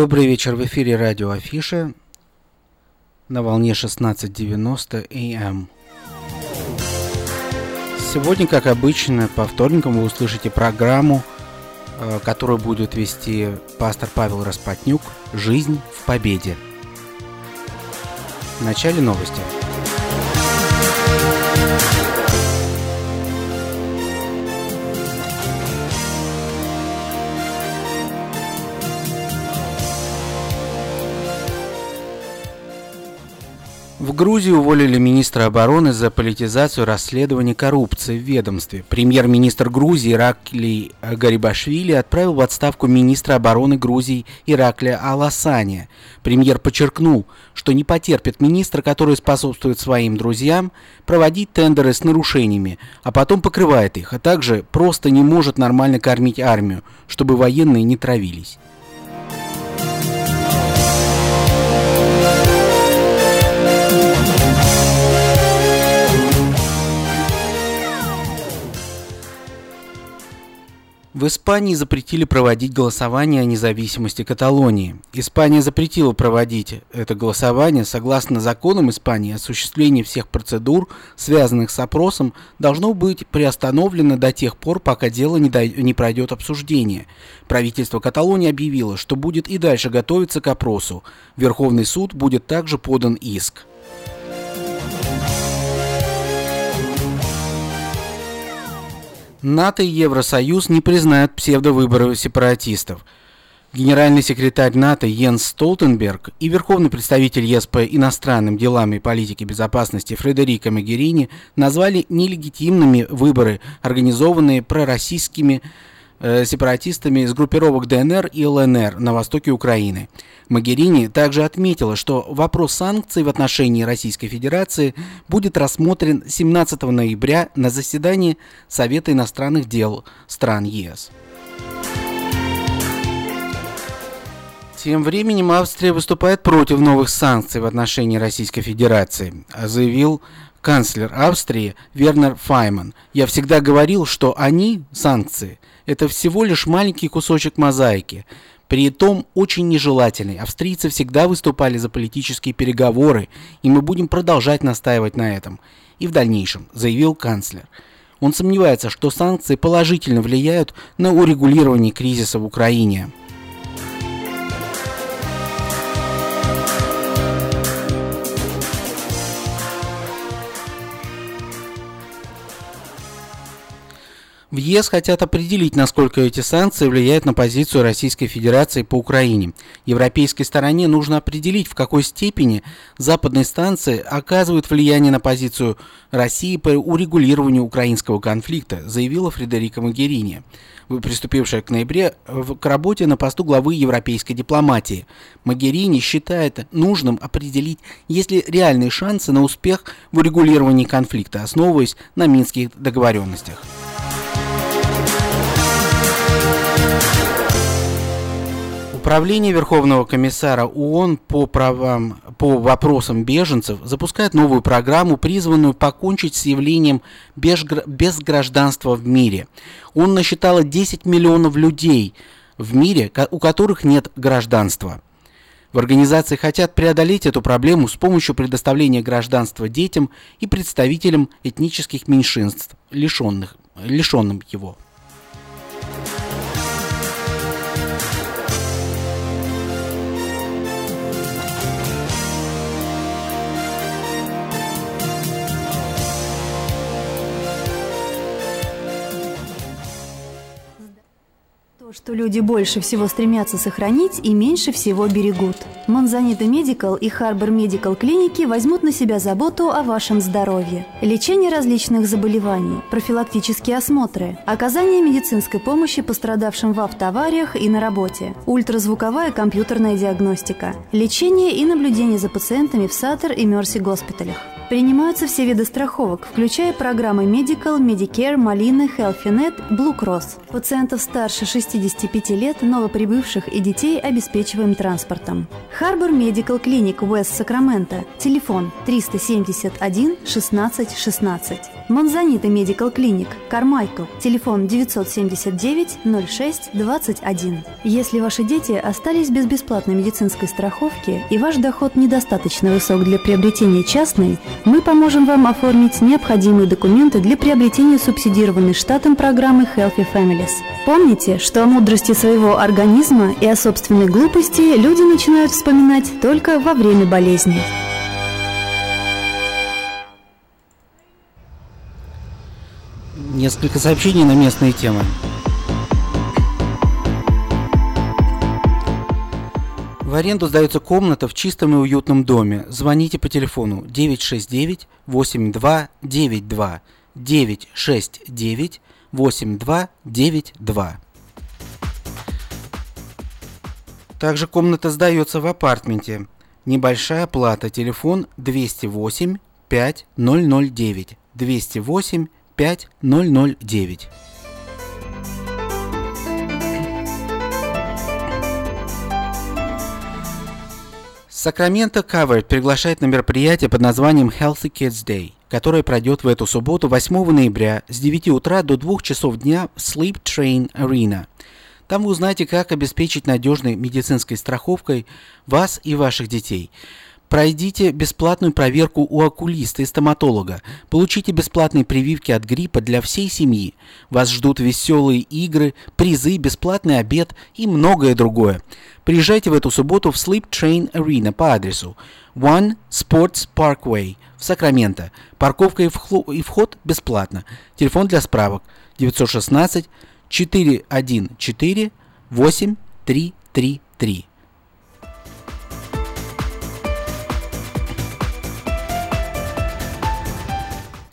Добрый вечер, в эфире радио Афиша на волне 16.90 АМ. Эм. Сегодня, как обычно, по вторникам вы услышите программу, э, которую будет вести пастор Павел Распотнюк «Жизнь в победе». В начале новости. Грузии уволили министра обороны за политизацию расследования коррупции в ведомстве. Премьер-министр Грузии Ираклий Гарибашвили отправил в отставку министра обороны Грузии Ираклия Аласания. Премьер подчеркнул, что не потерпит министра, который способствует своим друзьям проводить тендеры с нарушениями, а потом покрывает их, а также просто не может нормально кормить армию, чтобы военные не травились. В Испании запретили проводить голосование о независимости Каталонии. Испания запретила проводить это голосование. Согласно законам Испании, осуществление всех процедур, связанных с опросом, должно быть приостановлено до тех пор, пока дело не, до... не пройдет обсуждение. Правительство Каталонии объявило, что будет и дальше готовиться к опросу. Верховный суд будет также подан иск. НАТО и Евросоюз не признают псевдовыборы сепаратистов. Генеральный секретарь НАТО Йенс Столтенберг и верховный представитель ЕС по иностранным делам и политике безопасности Фредерико Магерини назвали нелегитимными выборы, организованные пророссийскими сепаратистами из группировок ДНР и ЛНР на востоке Украины. Магерини также отметила, что вопрос санкций в отношении Российской Федерации будет рассмотрен 17 ноября на заседании Совета иностранных дел стран ЕС. Тем временем Австрия выступает против новых санкций в отношении Российской Федерации, заявил канцлер Австрии Вернер Файман. «Я всегда говорил, что они, санкции, это всего лишь маленький кусочек мозаики, при том очень нежелательный. Австрийцы всегда выступали за политические переговоры, и мы будем продолжать настаивать на этом. И в дальнейшем, заявил канцлер. Он сомневается, что санкции положительно влияют на урегулирование кризиса в Украине. В ЕС хотят определить, насколько эти санкции влияют на позицию Российской Федерации по Украине. Европейской стороне нужно определить, в какой степени западные станции оказывают влияние на позицию России по урегулированию украинского конфликта, заявила Фредерика Могерини, приступившая к ноябре к работе на посту главы европейской дипломатии. Могерини считает нужным определить, есть ли реальные шансы на успех в урегулировании конфликта, основываясь на минских договоренностях. Управление Верховного комиссара ООН по правам по вопросам беженцев запускает новую программу, призванную покончить с явлением безгражданства в мире. Он насчитало 10 миллионов людей в мире, у которых нет гражданства. В организации хотят преодолеть эту проблему с помощью предоставления гражданства детям и представителям этнических меньшинств, лишенных, лишенным его. Что люди больше всего стремятся сохранить и меньше всего берегут. Монзанита Медикал и Харбор Медикал клиники возьмут на себя заботу о вашем здоровье. Лечение различных заболеваний, профилактические осмотры, оказание медицинской помощи пострадавшим в автоавариях и на работе, ультразвуковая компьютерная диагностика, лечение и наблюдение за пациентами в Саттер и Мерси госпиталях. Принимаются все виды страховок, включая программы Medical, Medicare, Малины, HealthyNet, Blue Cross. Пациентов старше 65 лет, новоприбывших и детей обеспечиваем транспортом. Harbor Medical Clinic West Sacramento. Телефон 371 16 16. Монзанита Медикал Клиник, Кармайкл, телефон 979 06 21. Если ваши дети остались без бесплатной медицинской страховки и ваш доход недостаточно высок для приобретения частной, мы поможем вам оформить необходимые документы для приобретения субсидированной штатом программы Healthy Families. Помните, что о мудрости своего организма и о собственной глупости люди начинают вспоминать только во время болезни. Несколько сообщений на местные темы. В аренду сдается комната в чистом и уютном доме. Звоните по телефону 969 8292 969 8292. Также комната сдается в апартменте. Небольшая плата. Телефон 208 5009 208 5009. Сакраменто Covered приглашает на мероприятие под названием Healthy Kids Day, которое пройдет в эту субботу 8 ноября с 9 утра до 2 часов дня в Sleep Train Arena. Там вы узнаете, как обеспечить надежной медицинской страховкой вас и ваших детей – Пройдите бесплатную проверку у окулиста и стоматолога. Получите бесплатные прививки от гриппа для всей семьи. Вас ждут веселые игры, призы, бесплатный обед и многое другое. Приезжайте в эту субботу в Sleep Train Arena по адресу One Sports Parkway в Сакраменто. Парковка и, вход бесплатно. Телефон для справок 916 414 8333.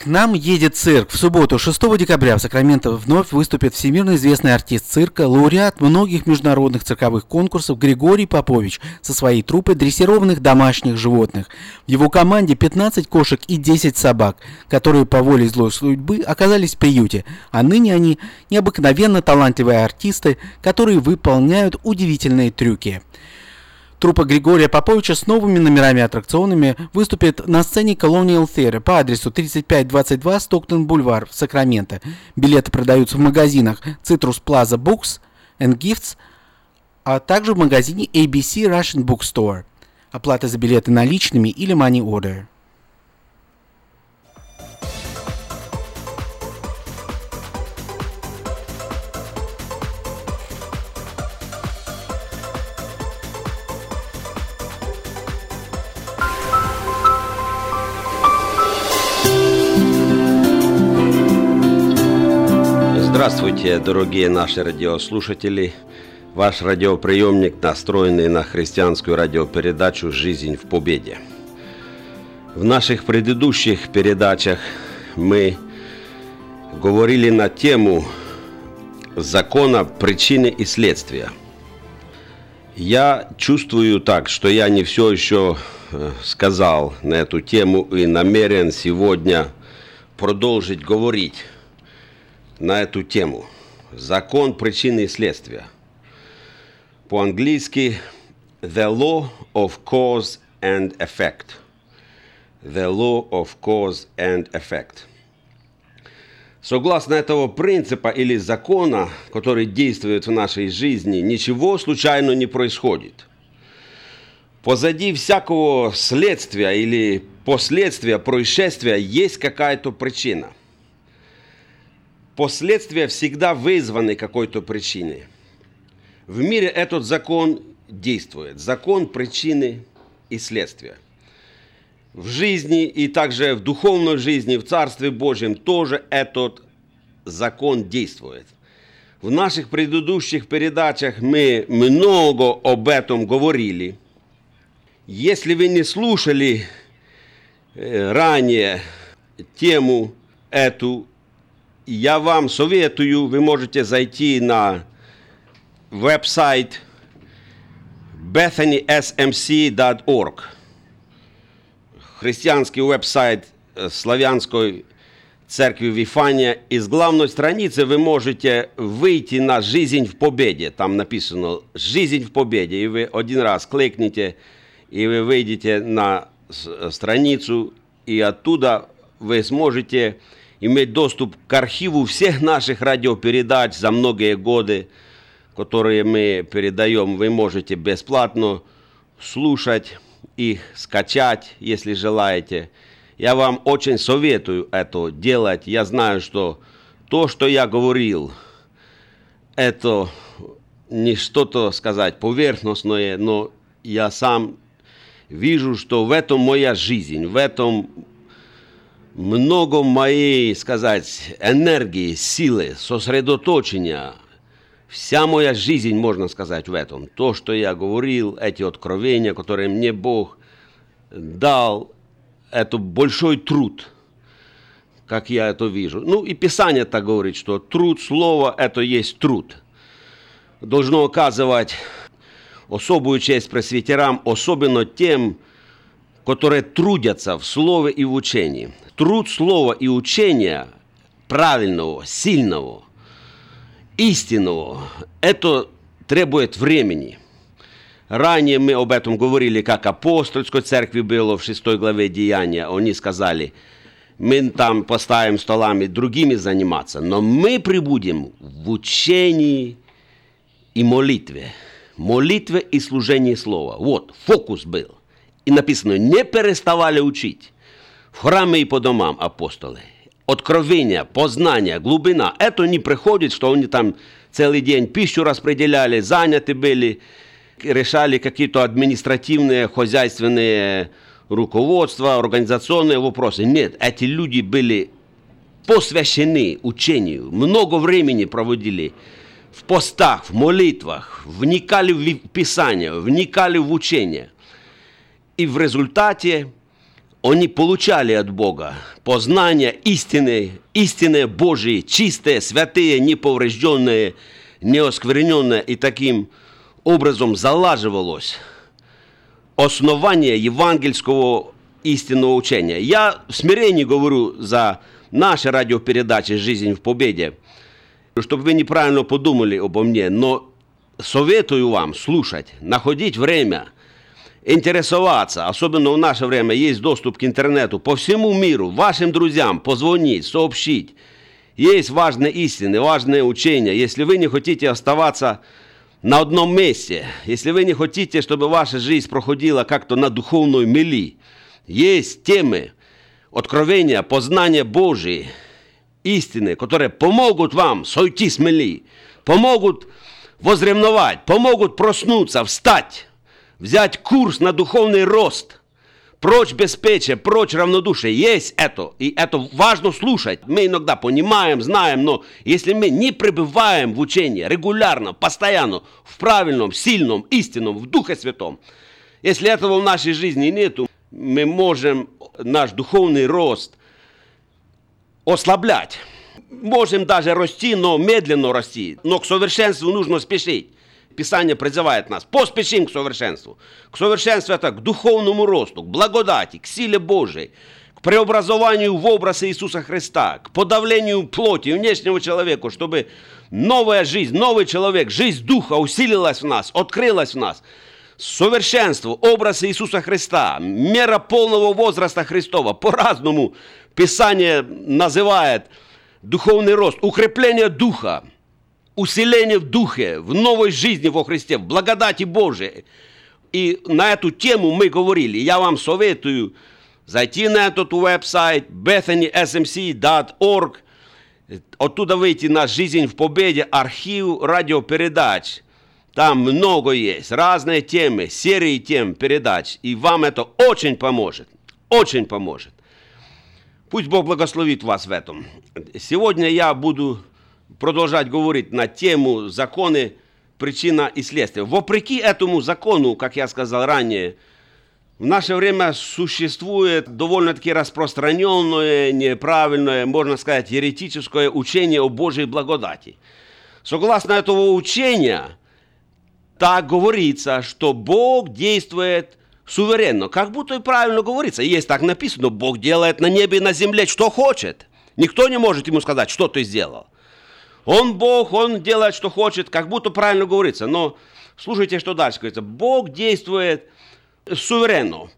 Нам едет цирк. В субботу, 6 декабря в Сакраменто вновь выступит всемирно известный артист цирка, лауреат многих международных цирковых конкурсов Григорий Попович со своей труппой дрессированных домашних животных. В его команде 15 кошек и 10 собак, которые по воле злой судьбы оказались в приюте, а ныне они необыкновенно талантливые артисты, которые выполняют удивительные трюки. Труппа Григория Поповича с новыми номерами аттракционами выступит на сцене Colonial Theater по адресу 3522 Стоктон Бульвар в Сакраменто. Билеты продаются в магазинах Citrus Plaza Books and Gifts, а также в магазине ABC Russian Bookstore. Оплата за билеты наличными или money order. Здравствуйте, дорогие наши радиослушатели. Ваш радиоприемник, настроенный на христианскую радиопередачу «Жизнь в победе». В наших предыдущих передачах мы говорили на тему закона причины и следствия. Я чувствую так, что я не все еще э, сказал на эту тему и намерен сегодня продолжить говорить на эту тему. Закон причины и следствия. По-английски The Law of Cause and Effect. The Law of Cause and Effect. Согласно этого принципа или закона, который действует в нашей жизни, ничего случайно не происходит. Позади всякого следствия или последствия происшествия есть какая-то причина – последствия всегда вызваны какой-то причиной. В мире этот закон действует. Закон причины и следствия. В жизни и также в духовной жизни, в Царстве Божьем тоже этот закон действует. В наших предыдущих передачах мы много об этом говорили. Если вы не слушали э, ранее тему эту, я вам советую, вы можете зайти на веб-сайт bethanysmc.org. Христианский веб-сайт славянской церкви Вифания. Из главной страницы вы можете выйти на «Жизнь в победе». Там написано «Жизнь в победе». И вы один раз кликните, и вы выйдете на страницу, и оттуда вы сможете иметь доступ к архиву всех наших радиопередач за многие годы, которые мы передаем. Вы можете бесплатно слушать их, скачать, если желаете. Я вам очень советую это делать. Я знаю, что то, что я говорил, это не что-то сказать поверхностное, но я сам вижу, что в этом моя жизнь, в этом много моей, сказать, энергии, силы, сосредоточения. Вся моя жизнь, можно сказать, в этом. То, что я говорил, эти откровения, которые мне Бог дал, это большой труд, как я это вижу. Ну и Писание так говорит, что труд слова – это есть труд. Должно оказывать особую честь пресвитерам, особенно тем, которые трудятся в слове и в учении. Труд слова и учения правильного, сильного, истинного, это требует времени. Ранее мы об этом говорили, как апостольской церкви было в 6 главе Деяния. Они сказали, мы там поставим столами другими заниматься, но мы прибудем в учении и молитве. Молитве и служении слова. Вот, фокус был. И написано, не переставали учить в храме и по домам апостолы. Откровение, познание, глубина. Это не приходит, что они там целый день пищу распределяли, заняты были, решали какие-то административные, хозяйственные руководства, организационные вопросы. Нет, эти люди были посвящены учению, много времени проводили в постах, в молитвах, вникали в Писание, вникали в учение. И в результате они получали от Бога познание истины, истины Божьи, чистые, святые, неповрежденные, неоскверненные, и таким образом залаживалось основание евангельского истинного учения. Я в смирении говорю за наши радиопередачи «Жизнь в победе», чтобы вы неправильно подумали обо мне, но советую вам слушать, находить время, интересоваться, особенно в наше время есть доступ к интернету по всему миру, вашим друзьям позвонить, сообщить. Есть важные истины, важные учения. Если вы не хотите оставаться на одном месте, если вы не хотите, чтобы ваша жизнь проходила как-то на духовной мели, есть темы, откровения, познания Божьи, истины, которые помогут вам сойти с мели, помогут возревновать, помогут проснуться, встать, взять курс на духовный рост, прочь беспечие, прочь равнодушие. Есть это, и это важно слушать. Мы иногда понимаем, знаем, но если мы не пребываем в учении регулярно, постоянно, в правильном, сильном, истинном, в Духе Святом, если этого в нашей жизни нету, мы можем наш духовный рост ослаблять. Можем даже расти, но медленно расти. Но к совершенству нужно спешить. Писание призывает нас, поспешим к совершенству. К совершенству это к духовному росту, к благодати, к силе Божией, к преобразованию в образ Иисуса Христа, к подавлению плоти внешнего человека, чтобы новая жизнь, новый человек, жизнь Духа усилилась в нас, открылась в нас. Совершенство, образ Иисуса Христа, мера полного возраста Христова, по-разному Писание называет духовный рост, укрепление духа, усиление в духе, в новой жизни во Христе, в благодати Божией. И на эту тему мы говорили. Я вам советую зайти на этот веб-сайт bethanysmc.org, оттуда выйти на «Жизнь в победе», архив радиопередач. Там много есть, разные темы, серии тем передач. И вам это очень поможет, очень поможет. Пусть Бог благословит вас в этом. Сегодня я буду продолжать говорить на тему законы, причина и следствие. Вопреки этому закону, как я сказал ранее, в наше время существует довольно-таки распространенное, неправильное, можно сказать, еретическое учение о Божьей благодати. Согласно этого учения, так говорится, что Бог действует суверенно. Как будто и правильно говорится. Есть так написано, Бог делает на небе и на земле, что хочет. Никто не может ему сказать, что ты сделал. Он Бог, он делает, что хочет, как будто правильно говорится. Но слушайте, что дальше говорится. Бог действует суверенно.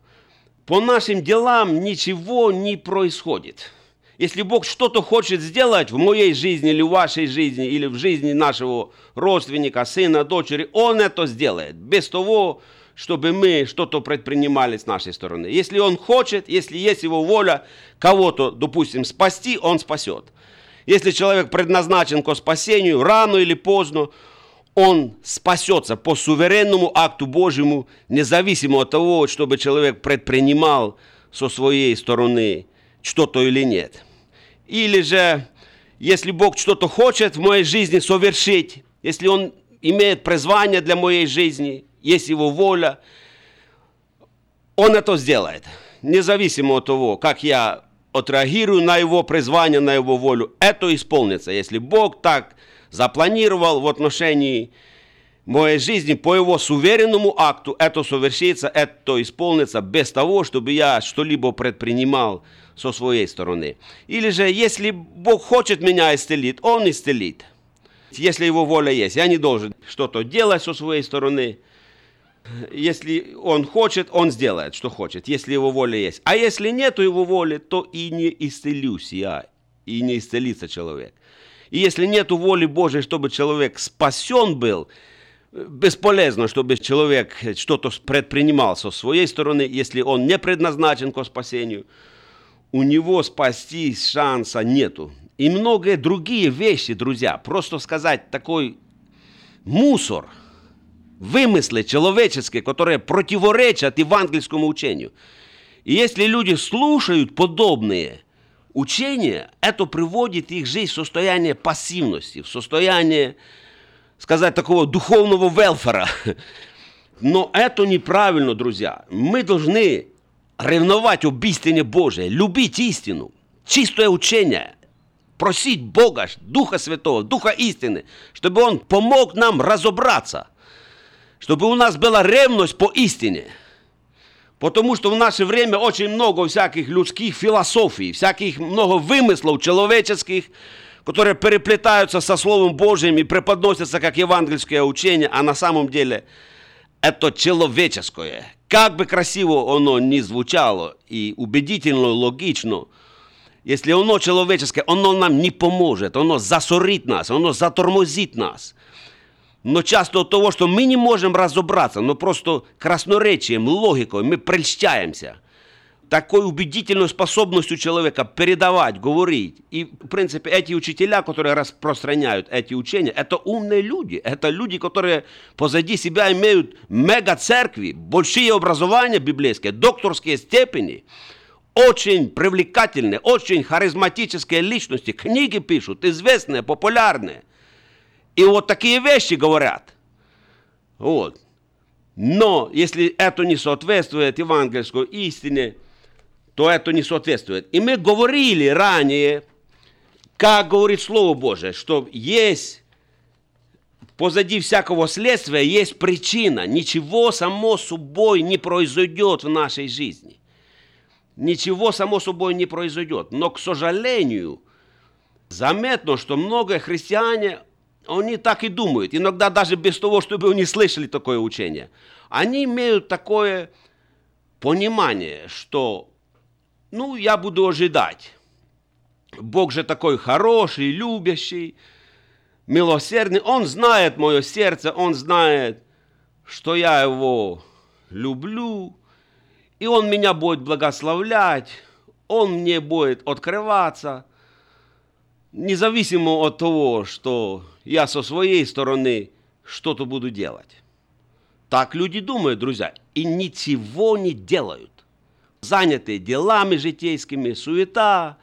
По нашим делам ничего не происходит. Если Бог что-то хочет сделать в моей жизни или в вашей жизни, или в жизни нашего родственника, сына, дочери, Он это сделает. Без того, чтобы мы что-то предпринимали с нашей стороны. Если Он хочет, если есть Его воля кого-то, допустим, спасти, Он спасет. Если человек предназначен к спасению, рано или поздно, он спасется по суверенному акту Божьему, независимо от того, чтобы человек предпринимал со своей стороны что-то или нет. Или же, если Бог что-то хочет в моей жизни совершить, если Он имеет призвание для моей жизни, есть Его воля, Он это сделает. Независимо от того, как я отреагирую на Его призвание, на Его волю, это исполнится. Если Бог так запланировал в отношении моей жизни по Его суверенному акту, это совершится, это исполнится без того, чтобы я что-либо предпринимал со своей стороны. Или же, если Бог хочет меня исцелить, Он исцелит. Если Его воля есть, я не должен что-то делать со своей стороны. Если Он хочет, Он сделает, что хочет, если Его воля есть. А если нет Его воли, то и не исцелюсь я, и не исцелится человек. И если нет воли Божьей, чтобы человек спасен был, бесполезно, чтобы человек что-то предпринимал со своей стороны, если он не предназначен к спасению – у него спасти шанса нету. И многие другие вещи, друзья, просто сказать такой мусор, вымыслы человеческие, которые противоречат евангельскому учению. И если люди слушают подобные учения, это приводит их жизнь в состояние пассивности, в состояние, сказать, такого духовного велфера. Но это неправильно, друзья. Мы должны ревновать об истине Божией, любить истину, чистое учение, просить Бога, Духа Святого, Духа истины, чтобы Он помог нам разобраться, чтобы у нас была ревность по истине. Потому что в наше время очень много всяких людских философий, всяких много вымыслов человеческих, которые переплетаются со Словом Божьим и преподносятся как евангельское учение, а на самом деле это человеческое, как бы красиво оно ни звучало и убедительно, логично, если оно человеческое, оно нам не поможет, оно засорит нас, оно затормозит нас. Но часто от того, что мы не можем разобраться, но просто красноречием, логикой мы прельщаемся – такой убедительной способностью человека передавать, говорить. И, в принципе, эти учителя, которые распространяют эти учения, это умные люди. Это люди, которые позади себя имеют мега-церкви, большие образования библейские, докторские степени. Очень привлекательные, очень харизматические личности. Книги пишут, известные, популярные. И вот такие вещи говорят. Вот. Но если это не соответствует евангельской истине, то это не соответствует. И мы говорили ранее, как говорит Слово Божие, что есть позади всякого следствия есть причина. Ничего само собой не произойдет в нашей жизни. Ничего само собой не произойдет. Но, к сожалению, заметно, что многие христиане, они так и думают. Иногда даже без того, чтобы они слышали такое учение. Они имеют такое понимание, что ну, я буду ожидать. Бог же такой хороший, любящий, милосердный. Он знает мое сердце, он знает, что я его люблю, и он меня будет благословлять, он мне будет открываться, независимо от того, что я со своей стороны что-то буду делать. Так люди думают, друзья, и ничего не делают заняты делами житейскими, суета,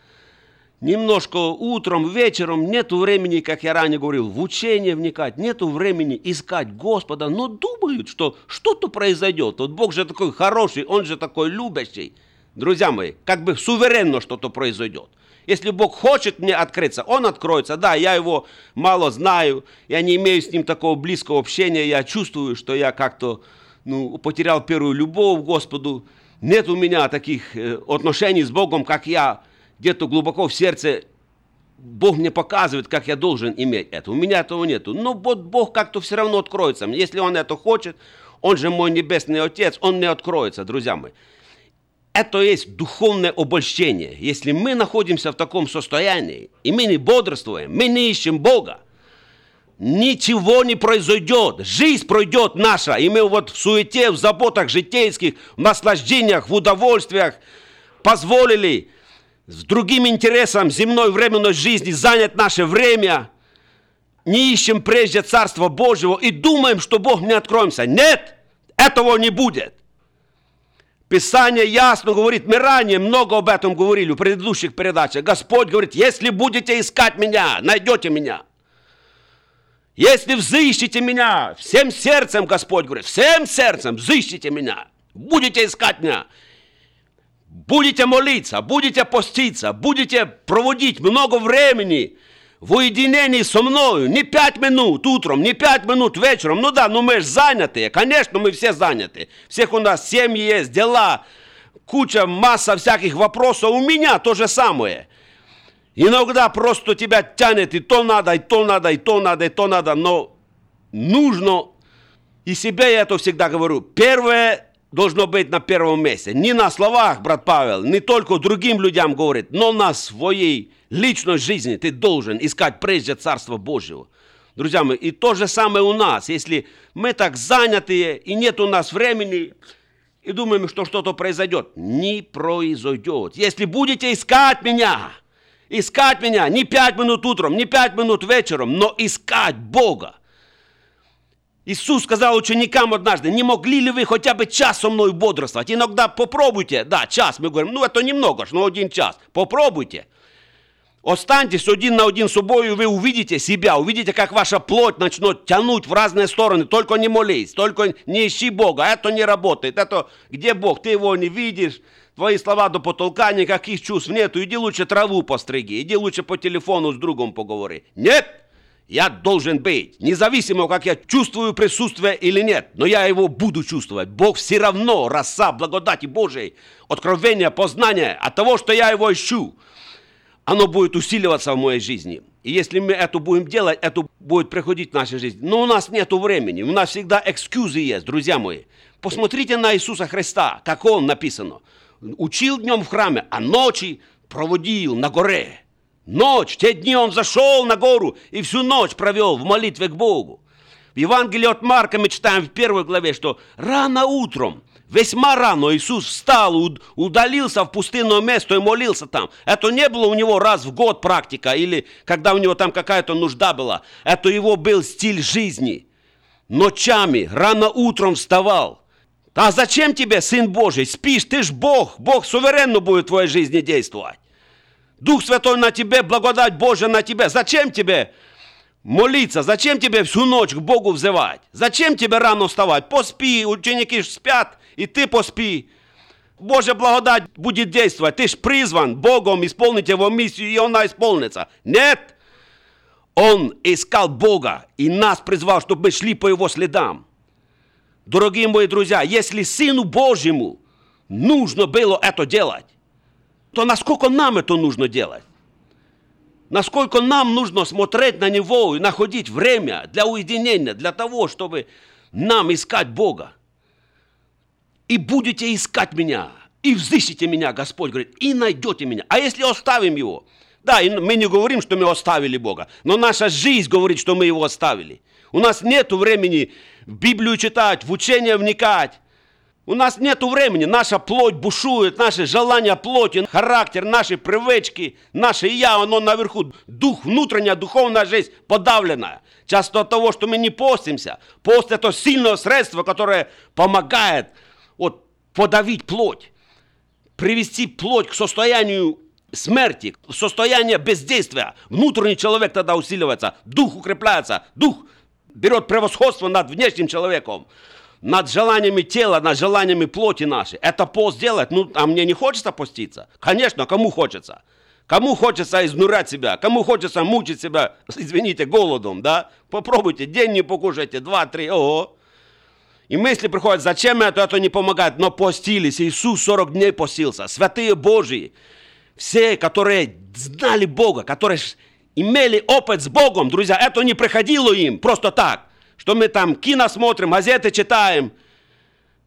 немножко утром, вечером, нету времени, как я ранее говорил, в учение вникать, нету времени искать Господа, но думают, что что-то произойдет. Вот Бог же такой хороший, Он же такой любящий. Друзья мои, как бы суверенно что-то произойдет. Если Бог хочет мне открыться, Он откроется. Да, я Его мало знаю, я не имею с Ним такого близкого общения, я чувствую, что я как-то ну, потерял первую любовь к Господу, нет у меня таких э, отношений с Богом, как я где-то глубоко в сердце Бог мне показывает, как я должен иметь это. У меня этого нету. Но вот Бог как-то все равно откроется. Если Он это хочет, Он же мой небесный Отец, Он мне откроется, друзья мои. Это есть духовное обольщение. Если мы находимся в таком состоянии, и мы не бодрствуем, мы не ищем Бога, ничего не произойдет. Жизнь пройдет наша, и мы вот в суете, в заботах житейских, в наслаждениях, в удовольствиях позволили с другим интересом земной временной жизни занять наше время, не ищем прежде Царства Божьего и думаем, что Бог не откроемся. Нет, этого не будет. Писание ясно говорит, мы ранее много об этом говорили в предыдущих передачах. Господь говорит, если будете искать меня, найдете меня. Если взыщите меня, всем сердцем, Господь говорит, всем сердцем взыщите меня, будете искать меня, будете молиться, будете поститься, будете проводить много времени в уединении со мною, не пять минут утром, не пять минут вечером, ну да, ну мы же занятые, конечно, мы все заняты, всех у нас семьи есть, дела, куча, масса всяких вопросов, у меня то же самое. Иногда просто тебя тянет, и то надо, и то надо, и то надо, и то надо, но нужно, и себе я это всегда говорю, первое должно быть на первом месте. Не на словах, брат Павел, не только другим людям говорит, но на своей личной жизни ты должен искать прежде Царство Божьего. Друзья мои, и то же самое у нас. Если мы так занятые, и нет у нас времени, и думаем, что что-то произойдет. Не произойдет. Если будете искать меня, искать меня не пять минут утром, не пять минут вечером, но искать Бога. Иисус сказал ученикам однажды, не могли ли вы хотя бы час со мной бодрствовать? Иногда попробуйте, да, час, мы говорим, ну это немного, но один час, попробуйте. Останьтесь один на один с собой, и вы увидите себя, увидите, как ваша плоть начнет тянуть в разные стороны. Только не молись, только не ищи Бога. Это не работает. Это где Бог? Ты его не видишь. Твои слова до потолка, никаких чувств нету. Иди лучше траву постриги, иди лучше по телефону с другом поговори. Нет! Я должен быть, независимо, как я чувствую присутствие или нет, но я его буду чувствовать. Бог все равно, роса благодати Божией, откровения, познания от того, что я его ищу оно будет усиливаться в моей жизни. И если мы это будем делать, это будет приходить в нашу жизнь. Но у нас нет времени, у нас всегда экскузы есть, друзья мои. Посмотрите на Иисуса Христа, как Он написано. Учил днем в храме, а ночи проводил на горе. Ночь, те дни Он зашел на гору и всю ночь провел в молитве к Богу. В Евангелии от Марка мы читаем в первой главе, что рано утром – Весьма рано Иисус встал, удалился в пустынное место и молился там. Это не было у него раз в год практика или когда у него там какая-то нужда была. Это его был стиль жизни. Ночами, рано утром вставал. А зачем тебе, Сын Божий, спишь? Ты ж Бог. Бог суверенно будет в твоей жизни действовать. Дух Святой на тебе, благодать Божия на тебе. Зачем тебе молиться? Зачем тебе всю ночь к Богу взывать? Зачем тебе рано вставать? Поспи, ученики ж спят, и ты поспи. Божья благодать будет действовать. Ты ж призван Богом исполнить его миссию, и она исполнится. Нет! Он искал Бога и нас призвал, чтобы мы шли по его следам. Дорогие мои друзья, если Сыну Божьему нужно было это делать, то насколько нам это нужно делать? Насколько нам нужно смотреть на Него и находить время для уединения, для того, чтобы нам искать Бога? И будете искать меня, и взыщите меня, Господь говорит, и найдете меня. А если оставим Его? Да, и мы не говорим, что мы оставили Бога, но наша жизнь говорит, что мы Его оставили. У нас нет времени в Библию читать, в учение вникать. У нас нет времени, наша плоть бушует, наши желания плоти, характер, наши привычки, наше я, оно наверху. Дух, внутренняя духовная жизнь подавленная. Часто от того, что мы не постимся. Пост это сильное средство, которое помогает вот, подавить плоть, привести плоть к состоянию смерти, к состоянию бездействия. Внутренний человек тогда усиливается, дух укрепляется, дух берет превосходство над внешним человеком над желаниями тела, над желаниями плоти нашей. Это пост делать, ну, а мне не хочется поститься? Конечно, кому хочется? Кому хочется изнурять себя? Кому хочется мучить себя, извините, голодом, да? Попробуйте, день не покушайте, два, три, ого. И мысли приходят, зачем это, это не помогает. Но постились, Иисус 40 дней постился. Святые Божьи, все, которые знали Бога, которые имели опыт с Богом, друзья, это не приходило им просто так что мы там кино смотрим, газеты читаем.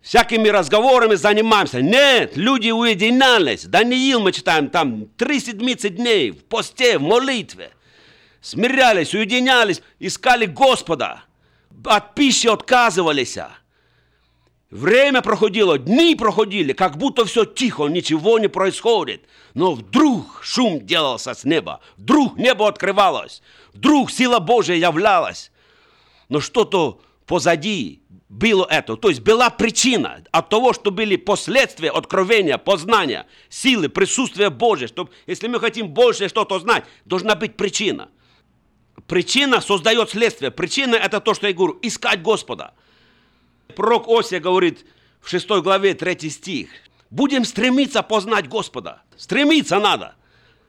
всякими разговорами занимаемся. Нет, люди уединялись. Даниил мы читаем там три седмицы дней в посте, в молитве. Смирялись, уединялись, искали Господа. От пищи отказывались. Время проходило, дни проходили, как будто все тихо, ничего не происходит. Но вдруг шум делался с неба, вдруг небо открывалось, вдруг сила Божия являлась. Но что-то позади было это. То есть была причина от того, что были последствия откровения, познания, силы, присутствия Божия. Чтобы, если мы хотим больше что-то знать, должна быть причина. Причина создает следствие. Причина это то, что я говорю, искать Господа. Пророк Осия говорит в 6 главе 3 стих. Будем стремиться познать Господа. Стремиться надо.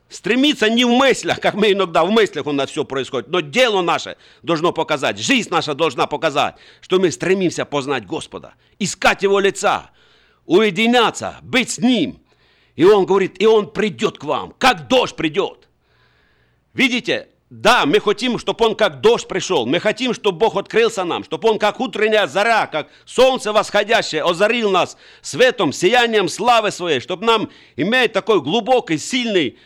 Стремиться не в мыслях, как мы иногда в мыслях у нас все происходит, но дело наше должно показать, жизнь наша должна показать, что мы стремимся познать Господа, искать Его лица, уединяться, быть с Ним. И Он говорит, и Он придет к вам, как дождь придет. Видите, да, мы хотим, чтобы Он как дождь пришел. Мы хотим, чтобы Бог открылся нам, чтобы Он как утренняя заря, как солнце восходящее озарил нас светом, сиянием славы Своей, чтобы нам иметь такой глубокий, сильный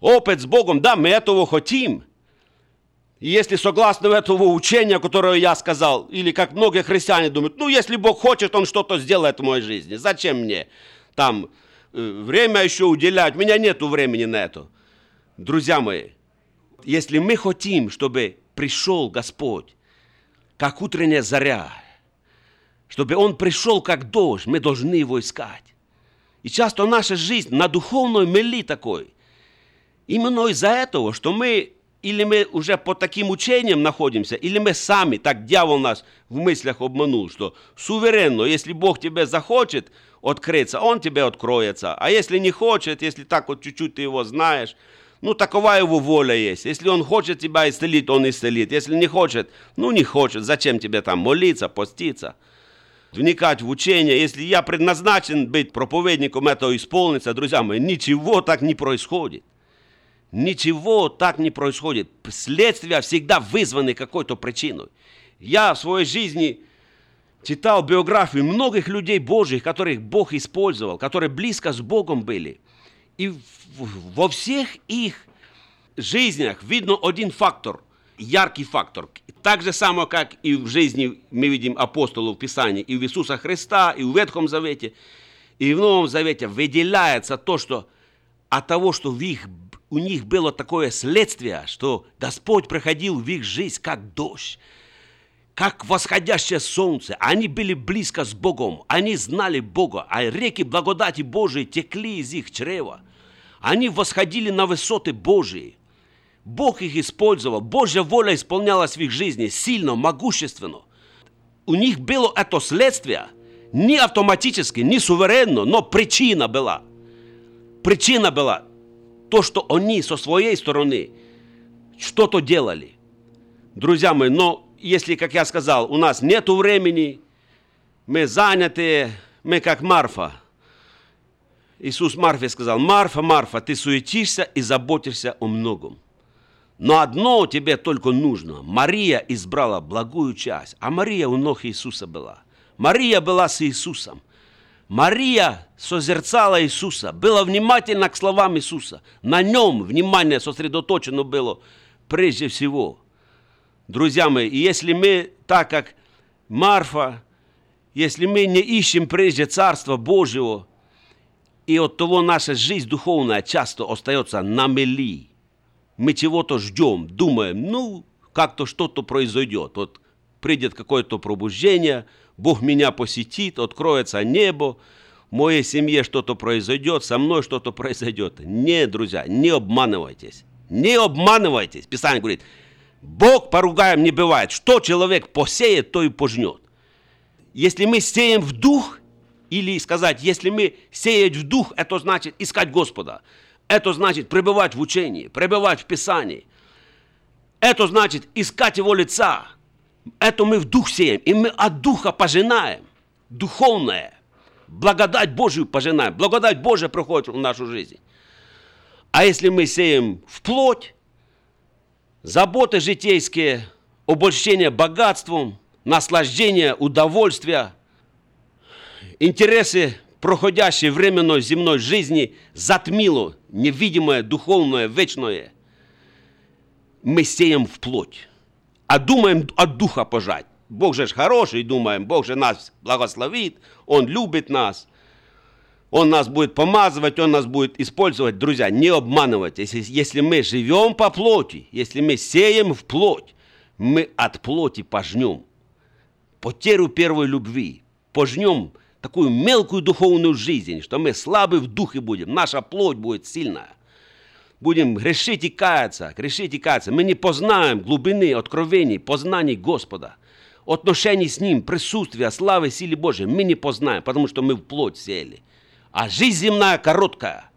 опыт с Богом. Да, мы этого хотим. И если согласно этого учения, которое я сказал, или как многие христиане думают, ну, если Бог хочет, Он что-то сделает в моей жизни. Зачем мне там э, время еще уделять? У меня нет времени на это. Друзья мои, если мы хотим, чтобы пришел Господь, как утренняя заря, чтобы Он пришел как дождь, мы должны Его искать. И часто наша жизнь на духовной мели такой. Именно из-за этого, что мы или мы уже под таким учением находимся, или мы сами, так дьявол нас в мыслях обманул, что суверенно, если Бог тебе захочет открыться, Он тебе откроется. А если не хочет, если так вот чуть-чуть ты его знаешь, ну, такова его воля есть. Если он хочет тебя исцелить, он исцелит. Если не хочет, ну, не хочет. Зачем тебе там молиться, поститься? Вникать в учение. Если я предназначен быть проповедником, это исполнится, друзья мои, ничего так не происходит. Ничего так не происходит. Следствия всегда вызваны какой-то причиной. Я в своей жизни читал биографии многих людей Божьих, которых Бог использовал, которые близко с Богом были. И во всех их жизнях видно один фактор, яркий фактор. Так же само, как и в жизни мы видим апостолов в Писании, и в Иисуса Христа, и в Ветхом Завете, и в Новом Завете выделяется то, что от того, что в их, у них было такое следствие, что Господь проходил в их жизнь как дождь, как восходящее солнце. Они были близко с Богом, они знали Бога, а реки благодати Божией текли из их чрева – они восходили на высоты Божии. Бог их использовал. Божья воля исполнялась в их жизни сильно, могущественно. У них было это следствие не автоматически, не суверенно, но причина была. Причина была то, что они со своей стороны что-то делали. Друзья мои, но если, как я сказал, у нас нет времени, мы заняты, мы как Марфа – Иисус Марфе сказал, Марфа, Марфа, ты суетишься и заботишься о многом. Но одно тебе только нужно. Мария избрала благую часть, а Мария у ног Иисуса была. Мария была с Иисусом. Мария созерцала Иисуса, была внимательна к словам Иисуса. На нем внимание сосредоточено было прежде всего. Друзья мои, если мы, так как Марфа, если мы не ищем прежде Царства Божьего, и от того наша жизнь духовная часто остается на мели. Мы чего-то ждем, думаем, ну, как-то что-то произойдет. Вот придет какое-то пробуждение, Бог меня посетит, откроется небо, в моей семье что-то произойдет, со мной что-то произойдет. Не, друзья, не обманывайтесь. Не обманывайтесь. Писание говорит, Бог поругаем не бывает. Что человек посеет, то и пожнет. Если мы сеем в дух, или сказать, если мы сеять в дух, это значит искать Господа. Это значит пребывать в учении, пребывать в Писании. Это значит искать Его лица. Это мы в дух сеем, и мы от духа пожинаем. Духовное. Благодать Божию пожинаем. Благодать Божия проходит в нашу жизнь. А если мы сеем в плоть, заботы житейские, обольщение богатством, наслаждение, удовольствие – интересы проходящей временной земной жизни затмило невидимое, духовное, вечное, мы сеем в плоть, а думаем от духа пожать. Бог же хороший, думаем, Бог же нас благословит, Он любит нас, Он нас будет помазывать, Он нас будет использовать. Друзья, не обманывайтесь, если, если мы живем по плоти, если мы сеем в плоть, мы от плоти пожнем потерю первой любви, пожнем такую мелкую духовную жизнь, что мы слабы в духе будем, наша плоть будет сильная. Будем грешить и каяться, грешить и каяться. Мы не познаем глубины откровений, познаний Господа, отношений с Ним, присутствия, славы, силы Божьей. Мы не познаем, потому что мы в плоть сели. А жизнь земная короткая.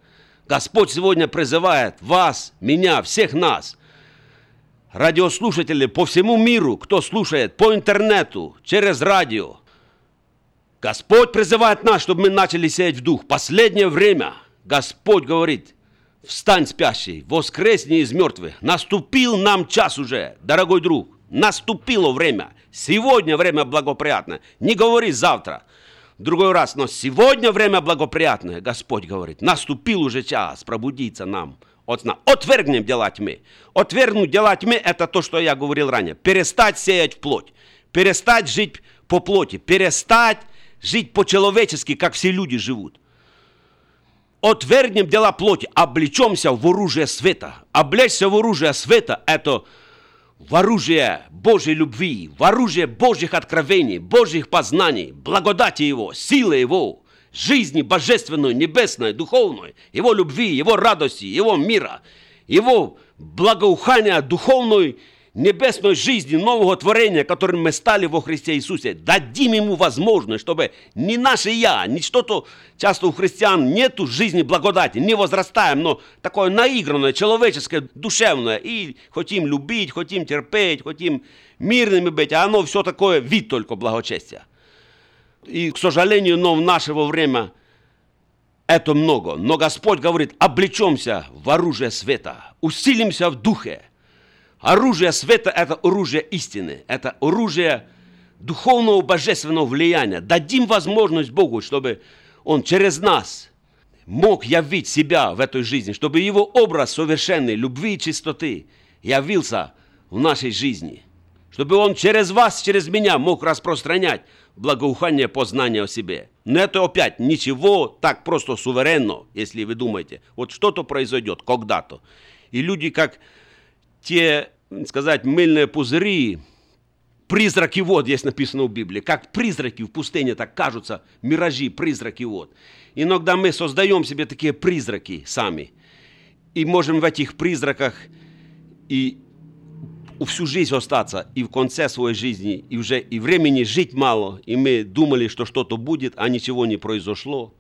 Господь сегодня призывает вас, меня, всех нас – радиослушатели по всему миру, кто слушает по интернету, через радио. Господь призывает нас, чтобы мы начали сеять в дух. Последнее время Господь говорит, встань спящий, воскресни из мертвых. Наступил нам час уже, дорогой друг. Наступило время. Сегодня время благоприятное. Не говори завтра. Другой раз, но сегодня время благоприятное, Господь говорит. Наступил уже час пробудиться нам от сна. Отвергнем дела тьмы. Отвергнуть дела тьмы – это то, что я говорил ранее. Перестать сеять в плоть. Перестать жить по плоти. Перестать жить по-человечески, как все люди живут. Отвергнем дела плоти, облечемся в оружие света. Облечься в оружие света – это в оружие Божьей любви, в оружие Божьих откровений, Божьих познаний, благодати Его, силы Его – жизни божественной, небесной, духовной, Его любви, Его радости, Его мира, Его благоухания духовной, небесной жизни, нового творения, которым мы стали во Христе Иисусе. Дадим Ему возможность, чтобы не наше «я», не что-то, часто у христиан нету жизни благодати, не возрастаем, но такое наигранное, человеческое, душевное, и хотим любить, хотим терпеть, хотим мирными быть, а оно все такое вид только благочестия. И, к сожалению, но в наше время это много. Но Господь говорит, облечемся в оружие света, усилимся в духе. Оружие света – это оружие истины, это оружие духовного божественного влияния. Дадим возможность Богу, чтобы Он через нас мог явить себя в этой жизни, чтобы Его образ совершенной любви и чистоты явился в нашей жизни. Чтобы Он через вас, через меня мог распространять благоухание познания о себе. Но это опять ничего так просто суверенно, если вы думаете. Вот что-то произойдет когда-то. И люди как те, сказать, мыльные пузыри, призраки вод, есть написано в Библии, как призраки в пустыне, так кажутся миражи, призраки вод. Иногда мы создаем себе такие призраки сами. И можем в этих призраках и всю жизнь остаться и в конце своей жизни, и уже и времени жить мало, и мы думали, что что-то будет, а ничего не произошло,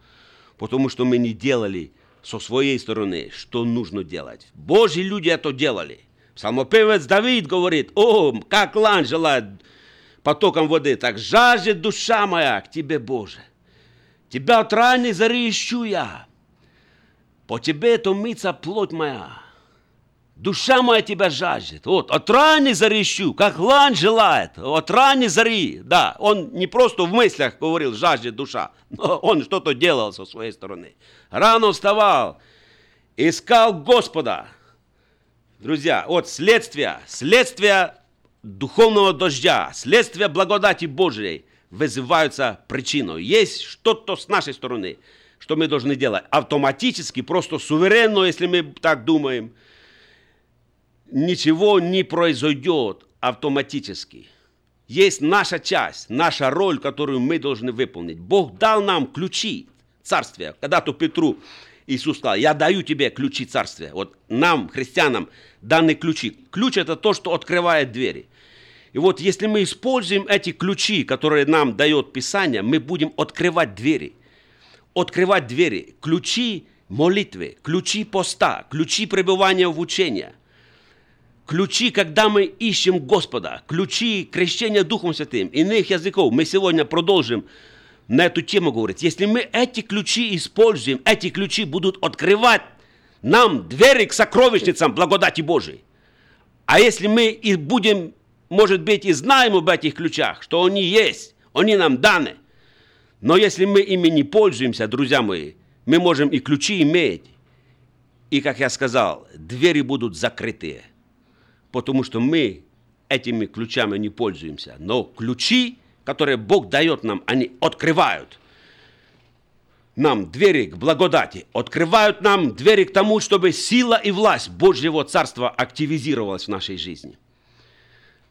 потому что мы не делали со своей стороны, что нужно делать. Божьи люди это делали. Псалмопевец Давид говорит, о, как лань желает потоком воды, так жаждет душа моя к тебе, Боже. Тебя от ранней зари ищу я. По тебе томится плоть моя. Душа моя тебя жаждет. Вот, от рани зарещу, как лань желает. От рани зари. Да, он не просто в мыслях говорил, жаждет душа, но он что-то делал со своей стороны. Рано вставал, искал Господа. Друзья, вот следствие, следствие духовного дождя, следствие благодати Божьей вызываются причиной. Есть что-то с нашей стороны, что мы должны делать. Автоматически, просто суверенно, если мы так думаем – ничего не произойдет автоматически. Есть наша часть, наша роль, которую мы должны выполнить. Бог дал нам ключи царствия. Когда-то Петру Иисус сказал, я даю тебе ключи царствия. Вот нам, христианам, даны ключи. Ключ это то, что открывает двери. И вот если мы используем эти ключи, которые нам дает Писание, мы будем открывать двери. Открывать двери. Ключи молитвы, ключи поста, ключи пребывания в учении – ключи, когда мы ищем Господа, ключи крещения Духом Святым, иных языков. Мы сегодня продолжим на эту тему говорить. Если мы эти ключи используем, эти ключи будут открывать нам двери к сокровищницам благодати Божией. А если мы и будем, может быть, и знаем об этих ключах, что они есть, они нам даны, Но если мы ими не пользуемся, друзья мои, мы можем и ключи иметь, и, как я сказал, двери будут закрытые, потому что мы этими ключами не пользуемся. Но ключи, которые Бог дает нам, они открывают нам двери к благодати, открывают нам двери к тому, чтобы сила и власть Божьего Царства активизировалась в нашей жизни.